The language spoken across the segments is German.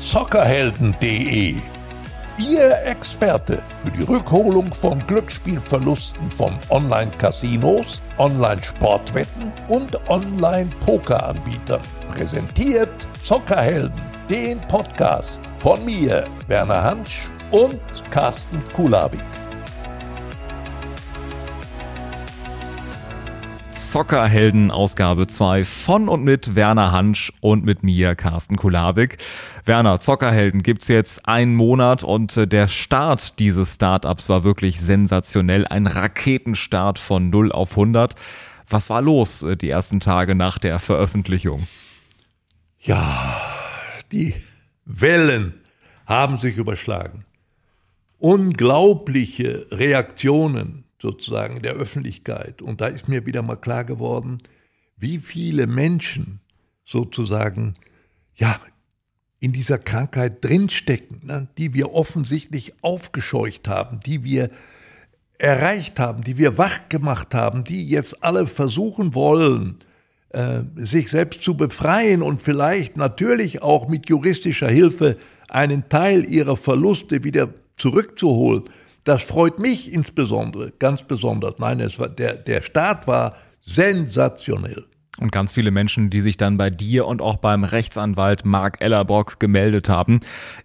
zockerhelden.de. Ihr Experte für die Rückholung von Glücksspielverlusten von Online-Casinos, Online-Sportwetten und Online-Poker-Anbietern. Präsentiert Zockerhelden, den Podcast von mir, Werner Hansch und Carsten Kulabik. Zockerhelden Ausgabe 2 von und mit Werner Hansch und mit mir Carsten Kulabik. Werner, Zockerhelden gibt's jetzt einen Monat und äh, der Start dieses Startups war wirklich sensationell. Ein Raketenstart von 0 auf 100. Was war los äh, die ersten Tage nach der Veröffentlichung? Ja, die Wellen haben sich überschlagen. Unglaubliche Reaktionen sozusagen der Öffentlichkeit. Und da ist mir wieder mal klar geworden, wie viele Menschen sozusagen, ja, in dieser Krankheit drinstecken, ne, die wir offensichtlich aufgescheucht haben, die wir erreicht haben, die wir wach gemacht haben, die jetzt alle versuchen wollen, äh, sich selbst zu befreien und vielleicht natürlich auch mit juristischer Hilfe einen Teil ihrer Verluste wieder zurückzuholen. Das freut mich insbesondere, ganz besonders. Nein, es war, der, der Start war sensationell. Und ganz viele Menschen, die sich dann bei dir und auch beim Rechtsanwalt Mark Ellerbrock gemeldet haben.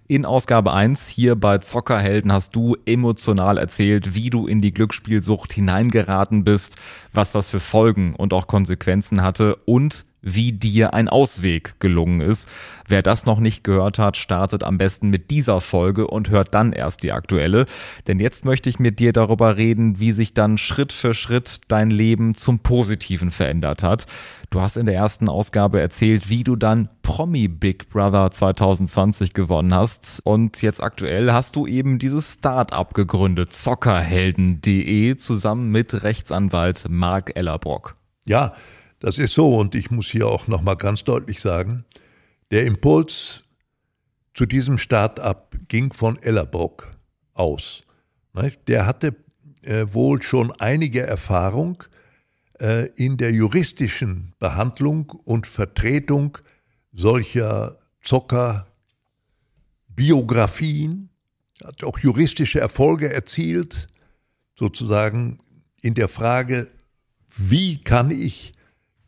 In Ausgabe 1 hier bei Zockerhelden hast du emotional erzählt, wie du in die Glücksspielsucht hineingeraten bist, was das für Folgen und auch Konsequenzen hatte und wie dir ein Ausweg gelungen ist. Wer das noch nicht gehört hat, startet am besten mit dieser Folge und hört dann erst die aktuelle. Denn jetzt möchte ich mit dir darüber reden, wie sich dann Schritt für Schritt dein Leben zum Positiven verändert hat. Du hast in der ersten Ausgabe erzählt, wie du dann Promi Big Brother 2020 gewonnen hast. Und jetzt aktuell hast du eben dieses Start-up gegründet, zockerhelden.de, zusammen mit Rechtsanwalt Mark Ellerbrock. Ja, das ist so und ich muss hier auch nochmal ganz deutlich sagen, der Impuls zu diesem Start-up ging von Ellerbrock aus. Der hatte äh, wohl schon einige Erfahrung äh, in der juristischen Behandlung und Vertretung solcher Zocker-Biografien, hat auch juristische Erfolge erzielt, sozusagen in der Frage, wie kann ich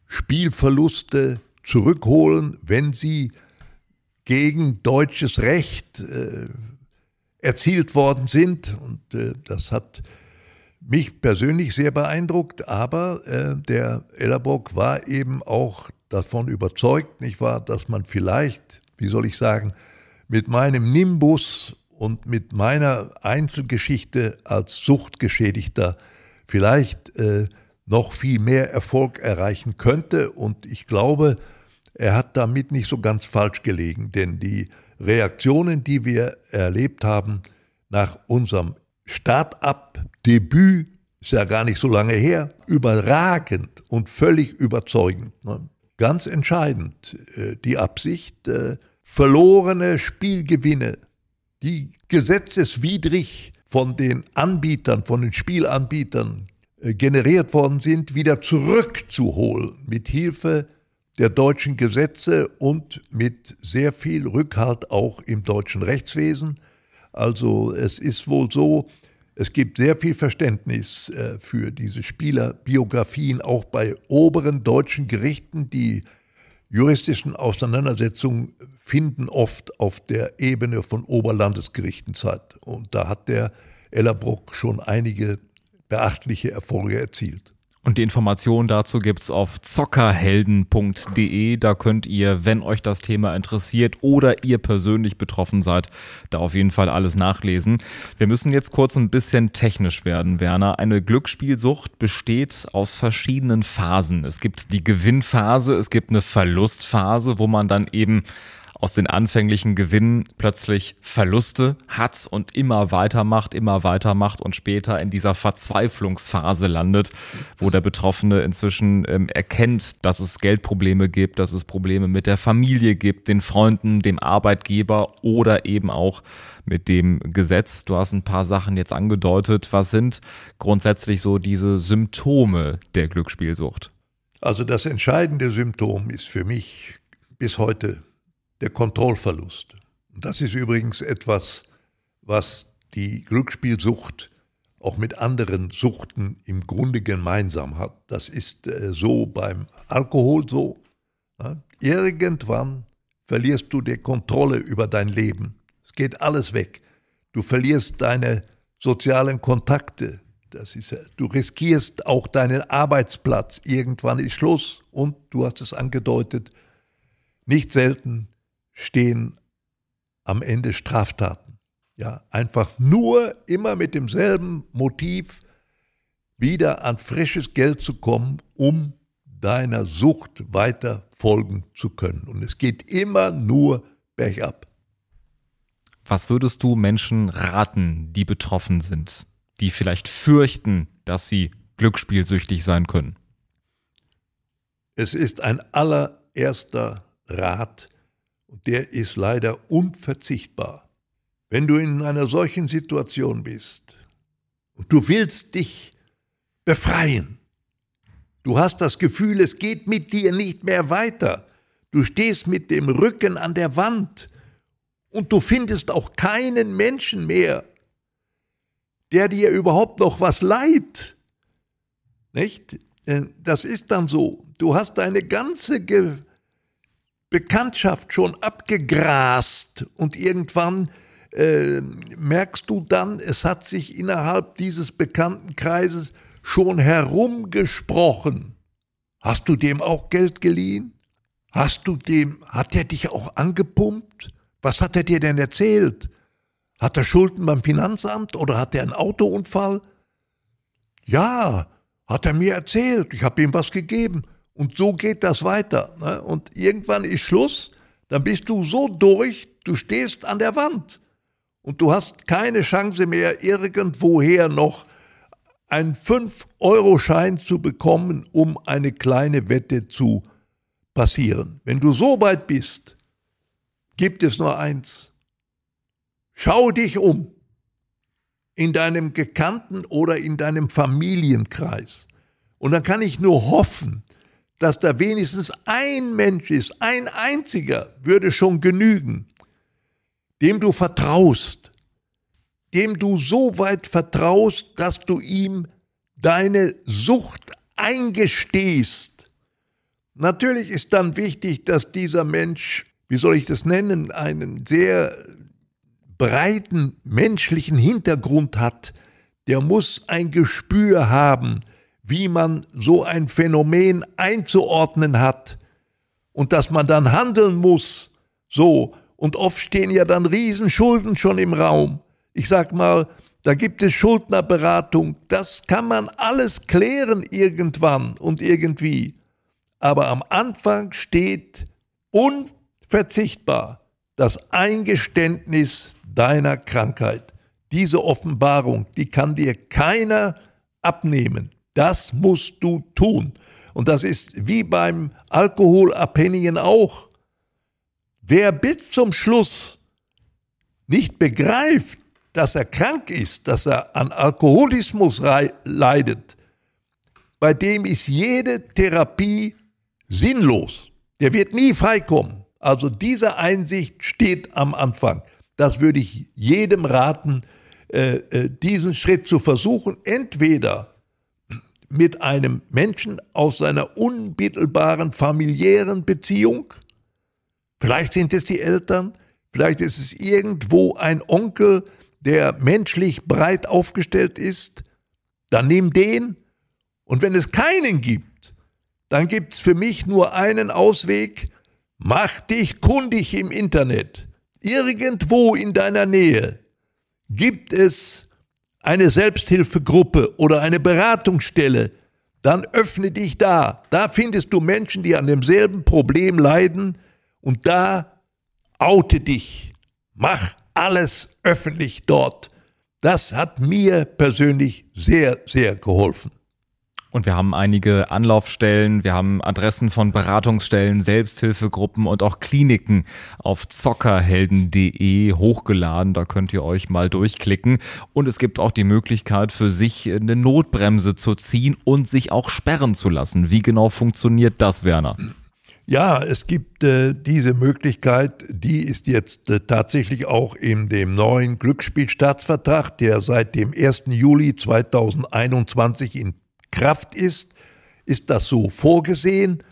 Spielverluste zurückholen, wenn sie gegen deutsches Recht äh, erzielt worden sind. Und äh, das hat mich persönlich sehr beeindruckt, aber äh, der Ellerbrock war eben auch davon überzeugt, nicht wahr, dass man vielleicht, wie soll ich sagen, mit meinem Nimbus und mit meiner Einzelgeschichte als Suchtgeschädigter vielleicht äh, noch viel mehr Erfolg erreichen könnte. Und ich glaube, er hat damit nicht so ganz falsch gelegen, denn die Reaktionen, die wir erlebt haben nach unserem Start-up-Debüt, ist ja gar nicht so lange her, überragend und völlig überzeugend. Ne? Ganz entscheidend äh, die Absicht, äh, verlorene Spielgewinne, die gesetzeswidrig von den Anbietern, von den Spielanbietern generiert worden sind, wieder zurückzuholen mit Hilfe der deutschen Gesetze und mit sehr viel Rückhalt auch im deutschen Rechtswesen. Also es ist wohl so, es gibt sehr viel Verständnis äh, für diese Spielerbiografien, auch bei oberen deutschen Gerichten. Die juristischen Auseinandersetzungen finden oft auf der Ebene von Oberlandesgerichten statt. Und da hat der Ellerbruck schon einige beachtliche Erfolge erzielt. Und die Informationen dazu gibt's auf zockerhelden.de. Da könnt ihr, wenn euch das Thema interessiert oder ihr persönlich betroffen seid, da auf jeden Fall alles nachlesen. Wir müssen jetzt kurz ein bisschen technisch werden, Werner. Eine Glücksspielsucht besteht aus verschiedenen Phasen. Es gibt die Gewinnphase, es gibt eine Verlustphase, wo man dann eben aus den anfänglichen Gewinnen plötzlich Verluste hat und immer weitermacht, immer weitermacht und später in dieser Verzweiflungsphase landet, wo der Betroffene inzwischen ähm, erkennt, dass es Geldprobleme gibt, dass es Probleme mit der Familie gibt, den Freunden, dem Arbeitgeber oder eben auch mit dem Gesetz. Du hast ein paar Sachen jetzt angedeutet. Was sind grundsätzlich so diese Symptome der Glücksspielsucht? Also das entscheidende Symptom ist für mich bis heute der Kontrollverlust. Und das ist übrigens etwas, was die Glücksspielsucht auch mit anderen Suchten im Grunde gemeinsam hat. Das ist äh, so beim Alkohol so. Ja? Irgendwann verlierst du die Kontrolle über dein Leben. Es geht alles weg. Du verlierst deine sozialen Kontakte. Das ist, du riskierst auch deinen Arbeitsplatz. Irgendwann ist Schluss. Und du hast es angedeutet, nicht selten stehen am Ende Straftaten. Ja, einfach nur immer mit demselben Motiv wieder an frisches Geld zu kommen, um deiner Sucht weiter folgen zu können. Und es geht immer nur bergab. Was würdest du Menschen raten, die betroffen sind, die vielleicht fürchten, dass sie glücksspielsüchtig sein können? Es ist ein allererster Rat und der ist leider unverzichtbar. Wenn du in einer solchen Situation bist und du willst dich befreien, du hast das Gefühl, es geht mit dir nicht mehr weiter, du stehst mit dem Rücken an der Wand und du findest auch keinen Menschen mehr, der dir überhaupt noch was leiht. Nicht? Äh, das ist dann so. Du hast deine ganze Bekanntschaft schon abgegrast und irgendwann äh, merkst du dann, es hat sich innerhalb dieses Bekanntenkreises schon herumgesprochen. Hast du dem auch Geld geliehen? Hast du dem, hat er dich auch angepumpt? Was hat er dir denn erzählt? Hat er Schulden beim Finanzamt oder hat er einen Autounfall? Ja, hat er mir erzählt. Ich habe ihm was gegeben. Und so geht das weiter. Ne? Und irgendwann ist Schluss, dann bist du so durch, du stehst an der Wand. Und du hast keine Chance mehr, irgendwoher noch einen 5-Euro-Schein zu bekommen, um eine kleine Wette zu passieren. Wenn du so weit bist, gibt es nur eins. Schau dich um in deinem Gekannten oder in deinem Familienkreis. Und dann kann ich nur hoffen, dass da wenigstens ein Mensch ist, ein einziger, würde schon genügen, dem du vertraust, dem du so weit vertraust, dass du ihm deine Sucht eingestehst. Natürlich ist dann wichtig, dass dieser Mensch, wie soll ich das nennen, einen sehr breiten menschlichen Hintergrund hat. Der muss ein Gespür haben, wie man so ein Phänomen einzuordnen hat und dass man dann handeln muss. So, und oft stehen ja dann Riesenschulden schon im Raum. Ich sag mal, da gibt es Schuldnerberatung, das kann man alles klären irgendwann und irgendwie. Aber am Anfang steht unverzichtbar das Eingeständnis deiner Krankheit. Diese Offenbarung, die kann dir keiner abnehmen. Das musst du tun. Und das ist wie beim Alkoholabhängigen auch. Wer bis zum Schluss nicht begreift, dass er krank ist, dass er an Alkoholismus leidet, bei dem ist jede Therapie sinnlos. Der wird nie freikommen. Also diese Einsicht steht am Anfang. Das würde ich jedem raten, äh, äh, diesen Schritt zu versuchen. Entweder mit einem Menschen aus seiner unmittelbaren familiären Beziehung. Vielleicht sind es die Eltern, vielleicht ist es irgendwo ein Onkel, der menschlich breit aufgestellt ist. Dann nimm den. Und wenn es keinen gibt, dann gibt es für mich nur einen Ausweg. Mach dich kundig im Internet. Irgendwo in deiner Nähe gibt es eine Selbsthilfegruppe oder eine Beratungsstelle, dann öffne dich da. Da findest du Menschen, die an demselben Problem leiden und da oute dich. Mach alles öffentlich dort. Das hat mir persönlich sehr, sehr geholfen. Und wir haben einige Anlaufstellen, wir haben Adressen von Beratungsstellen, Selbsthilfegruppen und auch Kliniken auf zockerhelden.de hochgeladen. Da könnt ihr euch mal durchklicken. Und es gibt auch die Möglichkeit für sich eine Notbremse zu ziehen und sich auch sperren zu lassen. Wie genau funktioniert das, Werner? Ja, es gibt äh, diese Möglichkeit, die ist jetzt äh, tatsächlich auch in dem neuen Glücksspielstaatsvertrag, der seit dem 1. Juli 2021 in Kraft ist, ist das so vorgesehen.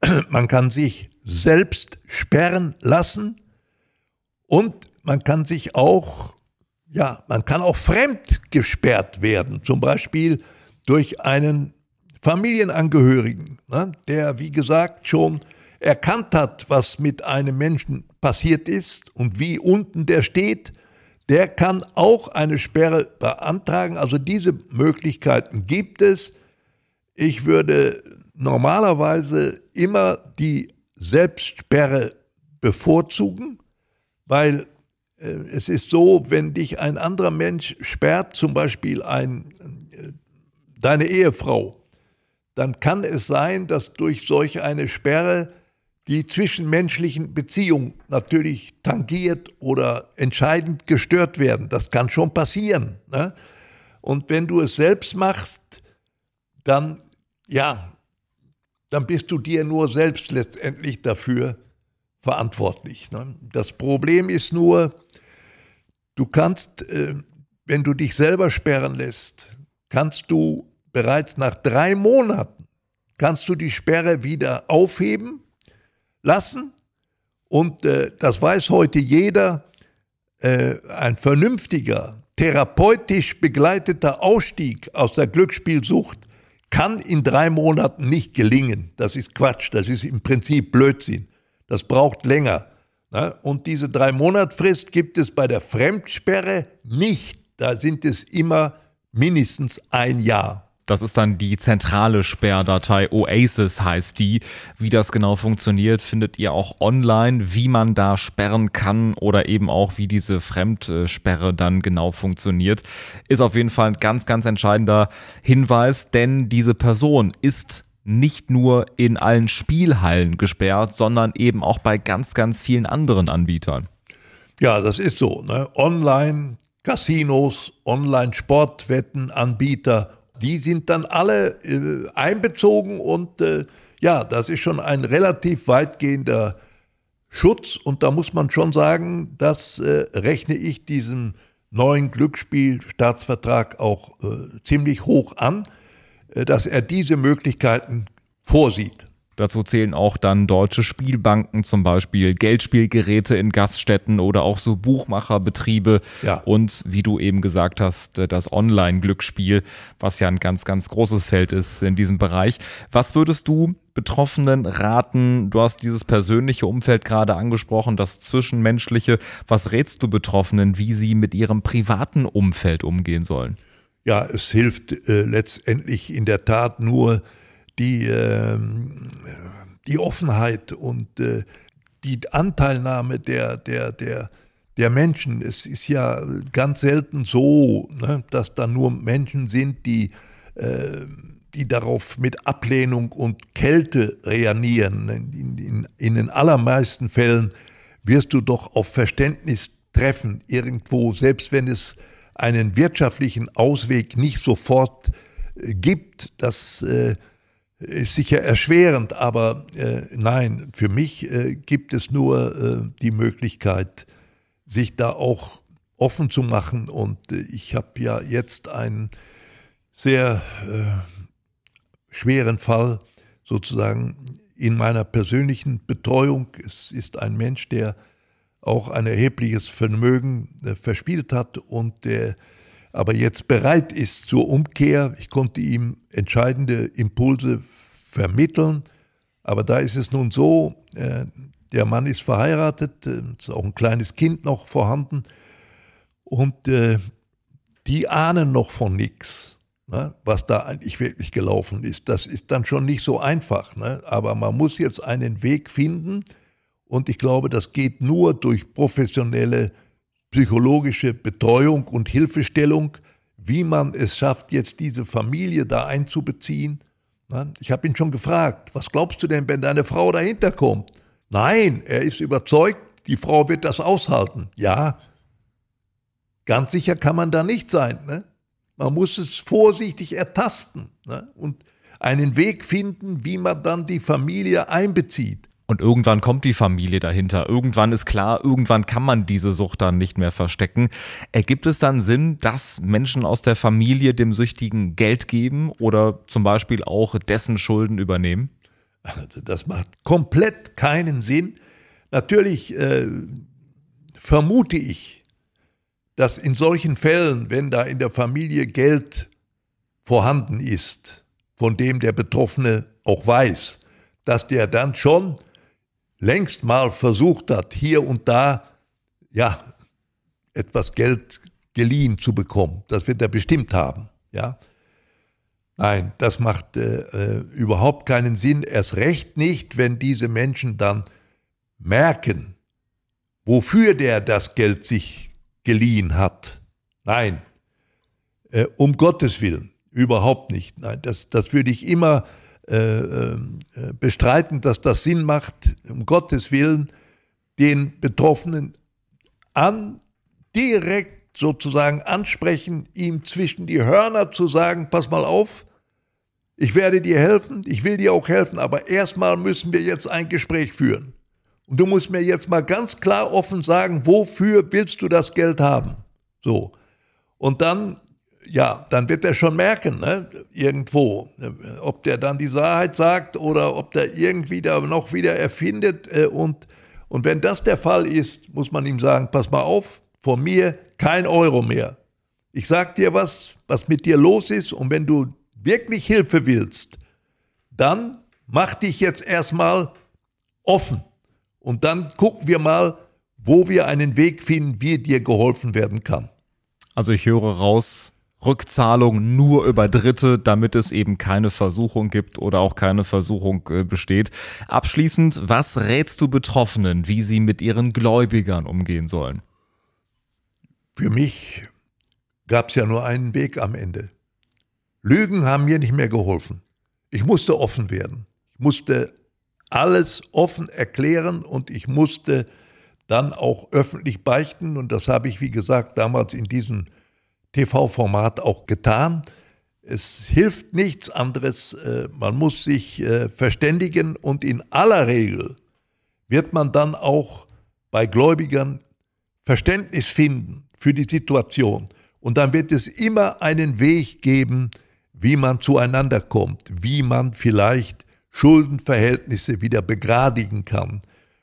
Man kann sich selbst sperren lassen und man kann sich auch, ja, man kann auch fremd gesperrt werden, zum Beispiel durch einen Familienangehörigen, ne, der, wie gesagt, schon erkannt hat, was mit einem Menschen passiert ist und wie unten der steht, der kann auch eine Sperre beantragen. Also diese Möglichkeiten gibt es. Ich würde normalerweise immer die Selbstsperre bevorzugen, weil äh, es ist so, wenn dich ein anderer Mensch sperrt, zum Beispiel ein, äh, deine Ehefrau, dann kann es sein, dass durch solch eine Sperre die zwischenmenschlichen Beziehungen natürlich tangiert oder entscheidend gestört werden. Das kann schon passieren. Ne? Und wenn du es selbst machst, dann, ja, dann bist du dir nur selbst letztendlich dafür verantwortlich. Ne? Das Problem ist nur, du kannst, äh, wenn du dich selber sperren lässt, kannst du bereits nach drei Monaten kannst du die Sperre wieder aufheben lassen. Und äh, das weiß heute jeder, äh, ein vernünftiger, therapeutisch begleiteter Ausstieg aus der Glücksspielsucht kann in drei Monaten nicht gelingen. Das ist Quatsch, das ist im Prinzip Blödsinn. Das braucht länger. Ne? Und diese drei Monatfrist gibt es bei der Fremdsperre nicht. Da sind es immer mindestens ein Jahr. Das ist dann die zentrale Sperrdatei. Oasis heißt die. Wie das genau funktioniert, findet ihr auch online, wie man da sperren kann oder eben auch, wie diese Fremdsperre dann genau funktioniert. Ist auf jeden Fall ein ganz, ganz entscheidender Hinweis, denn diese Person ist nicht nur in allen Spielhallen gesperrt, sondern eben auch bei ganz, ganz vielen anderen Anbietern. Ja, das ist so. Ne? Online Casinos, Online-Sportwettenanbieter die sind dann alle äh, einbezogen und äh, ja, das ist schon ein relativ weitgehender Schutz und da muss man schon sagen, das äh, rechne ich diesem neuen Glücksspielstaatsvertrag auch äh, ziemlich hoch an, äh, dass er diese Möglichkeiten vorsieht. Dazu zählen auch dann deutsche Spielbanken, zum Beispiel Geldspielgeräte in Gaststätten oder auch so Buchmacherbetriebe. Ja. Und wie du eben gesagt hast, das Online-Glücksspiel, was ja ein ganz, ganz großes Feld ist in diesem Bereich. Was würdest du Betroffenen raten? Du hast dieses persönliche Umfeld gerade angesprochen, das Zwischenmenschliche. Was rätst du Betroffenen, wie sie mit ihrem privaten Umfeld umgehen sollen? Ja, es hilft äh, letztendlich in der Tat nur, die, äh, die Offenheit und äh, die Anteilnahme der, der, der, der Menschen. Es ist ja ganz selten so, ne, dass da nur Menschen sind, die, äh, die darauf mit Ablehnung und Kälte reagieren. In, in, in den allermeisten Fällen wirst du doch auf Verständnis treffen, irgendwo, selbst wenn es einen wirtschaftlichen Ausweg nicht sofort äh, gibt, dass äh, ist sicher erschwerend, aber äh, nein, für mich äh, gibt es nur äh, die Möglichkeit, sich da auch offen zu machen. Und äh, ich habe ja jetzt einen sehr äh, schweren Fall sozusagen in meiner persönlichen Betreuung. Es ist ein Mensch, der auch ein erhebliches Vermögen äh, verspielt hat und der aber jetzt bereit ist zur Umkehr. Ich konnte ihm entscheidende Impulse vermitteln. Aber da ist es nun so, äh, der Mann ist verheiratet, äh, ist auch ein kleines Kind noch vorhanden und äh, die ahnen noch von nichts, ne, was da eigentlich wirklich gelaufen ist. Das ist dann schon nicht so einfach, ne? aber man muss jetzt einen Weg finden und ich glaube, das geht nur durch professionelle psychologische Betreuung und Hilfestellung, wie man es schafft, jetzt diese Familie da einzubeziehen ich habe ihn schon gefragt, was glaubst du denn, wenn deine Frau dahinter kommt? Nein, er ist überzeugt, die Frau wird das aushalten. Ja, ganz sicher kann man da nicht sein. Ne? Man muss es vorsichtig ertasten. Ne? Und einen Weg finden, wie man dann die Familie einbezieht. Und irgendwann kommt die Familie dahinter. Irgendwann ist klar, irgendwann kann man diese Sucht dann nicht mehr verstecken. Ergibt es dann Sinn, dass Menschen aus der Familie dem Süchtigen Geld geben oder zum Beispiel auch dessen Schulden übernehmen? Also das macht komplett keinen Sinn. Natürlich äh, vermute ich, dass in solchen Fällen, wenn da in der Familie Geld vorhanden ist, von dem der Betroffene auch weiß, dass der dann schon längst mal versucht hat, hier und da ja etwas Geld geliehen zu bekommen. Das wird er bestimmt haben, ja. Nein, das macht äh, äh, überhaupt keinen Sinn. Erst recht nicht, wenn diese Menschen dann merken, wofür der das Geld sich geliehen hat. Nein, äh, um Gottes Willen, überhaupt nicht. Nein, das, das würde ich immer äh, äh, bestreiten, dass das Sinn macht, um Gottes Willen, den Betroffenen an, direkt sozusagen ansprechen, ihm zwischen die Hörner zu sagen, pass mal auf, ich werde dir helfen, ich will dir auch helfen, aber erstmal müssen wir jetzt ein Gespräch führen. Und du musst mir jetzt mal ganz klar offen sagen, wofür willst du das Geld haben? So. Und dann ja, dann wird er schon merken, ne, irgendwo, ob der dann die Wahrheit sagt oder ob der irgendwie da noch wieder erfindet. Äh, und, und wenn das der Fall ist, muss man ihm sagen, pass mal auf, von mir kein Euro mehr. Ich sag dir was, was mit dir los ist und wenn du wirklich Hilfe willst, dann mach dich jetzt erstmal offen und dann gucken wir mal, wo wir einen Weg finden, wie dir geholfen werden kann. Also ich höre raus, Rückzahlung nur über Dritte, damit es eben keine Versuchung gibt oder auch keine Versuchung äh, besteht. Abschließend, was rätst du Betroffenen, wie sie mit ihren Gläubigern umgehen sollen? Für mich gab es ja nur einen Weg am Ende. Lügen haben mir nicht mehr geholfen. Ich musste offen werden. Ich musste alles offen erklären und ich musste dann auch öffentlich beichten. Und das habe ich, wie gesagt, damals in diesem TV-Format auch getan. Es hilft nichts anderes. Äh, man muss sich äh, verständigen und in aller Regel wird man dann auch bei Gläubigern Verständnis finden für die Situation. Und dann wird es immer einen Weg geben, wie man zueinander kommt, wie man vielleicht Schuldenverhältnisse wieder begradigen kann.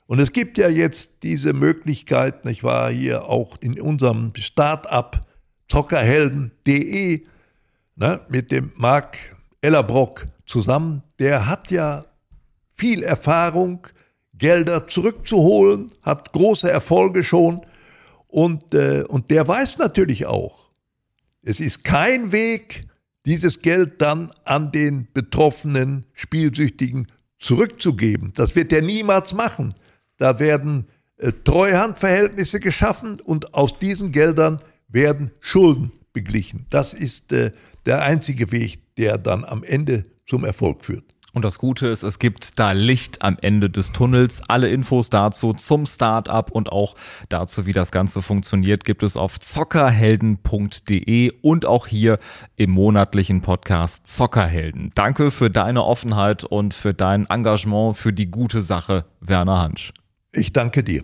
Und es gibt ja jetzt diese Möglichkeit, ich war hier auch in unserem Start-up zockerhelden.de ne, mit dem Marc Ellerbrock zusammen. Der hat ja viel Erfahrung, Gelder zurückzuholen, hat große Erfolge schon und, äh, und der weiß natürlich auch, es ist kein Weg, dieses Geld dann an den betroffenen Spielsüchtigen zurückzugeben. Das wird er niemals machen. Da werden äh, Treuhandverhältnisse geschaffen und aus diesen Geldern werden Schulden beglichen. Das ist äh, der einzige Weg, der dann am Ende zum Erfolg führt. Und das Gute ist, es gibt da Licht am Ende des Tunnels. Alle Infos dazu zum Startup und auch dazu, wie das Ganze funktioniert, gibt es auf zockerhelden.de und auch hier im monatlichen Podcast Zockerhelden. Danke für deine Offenheit und für dein Engagement für die gute Sache, Werner Hansch. Ich danke dir.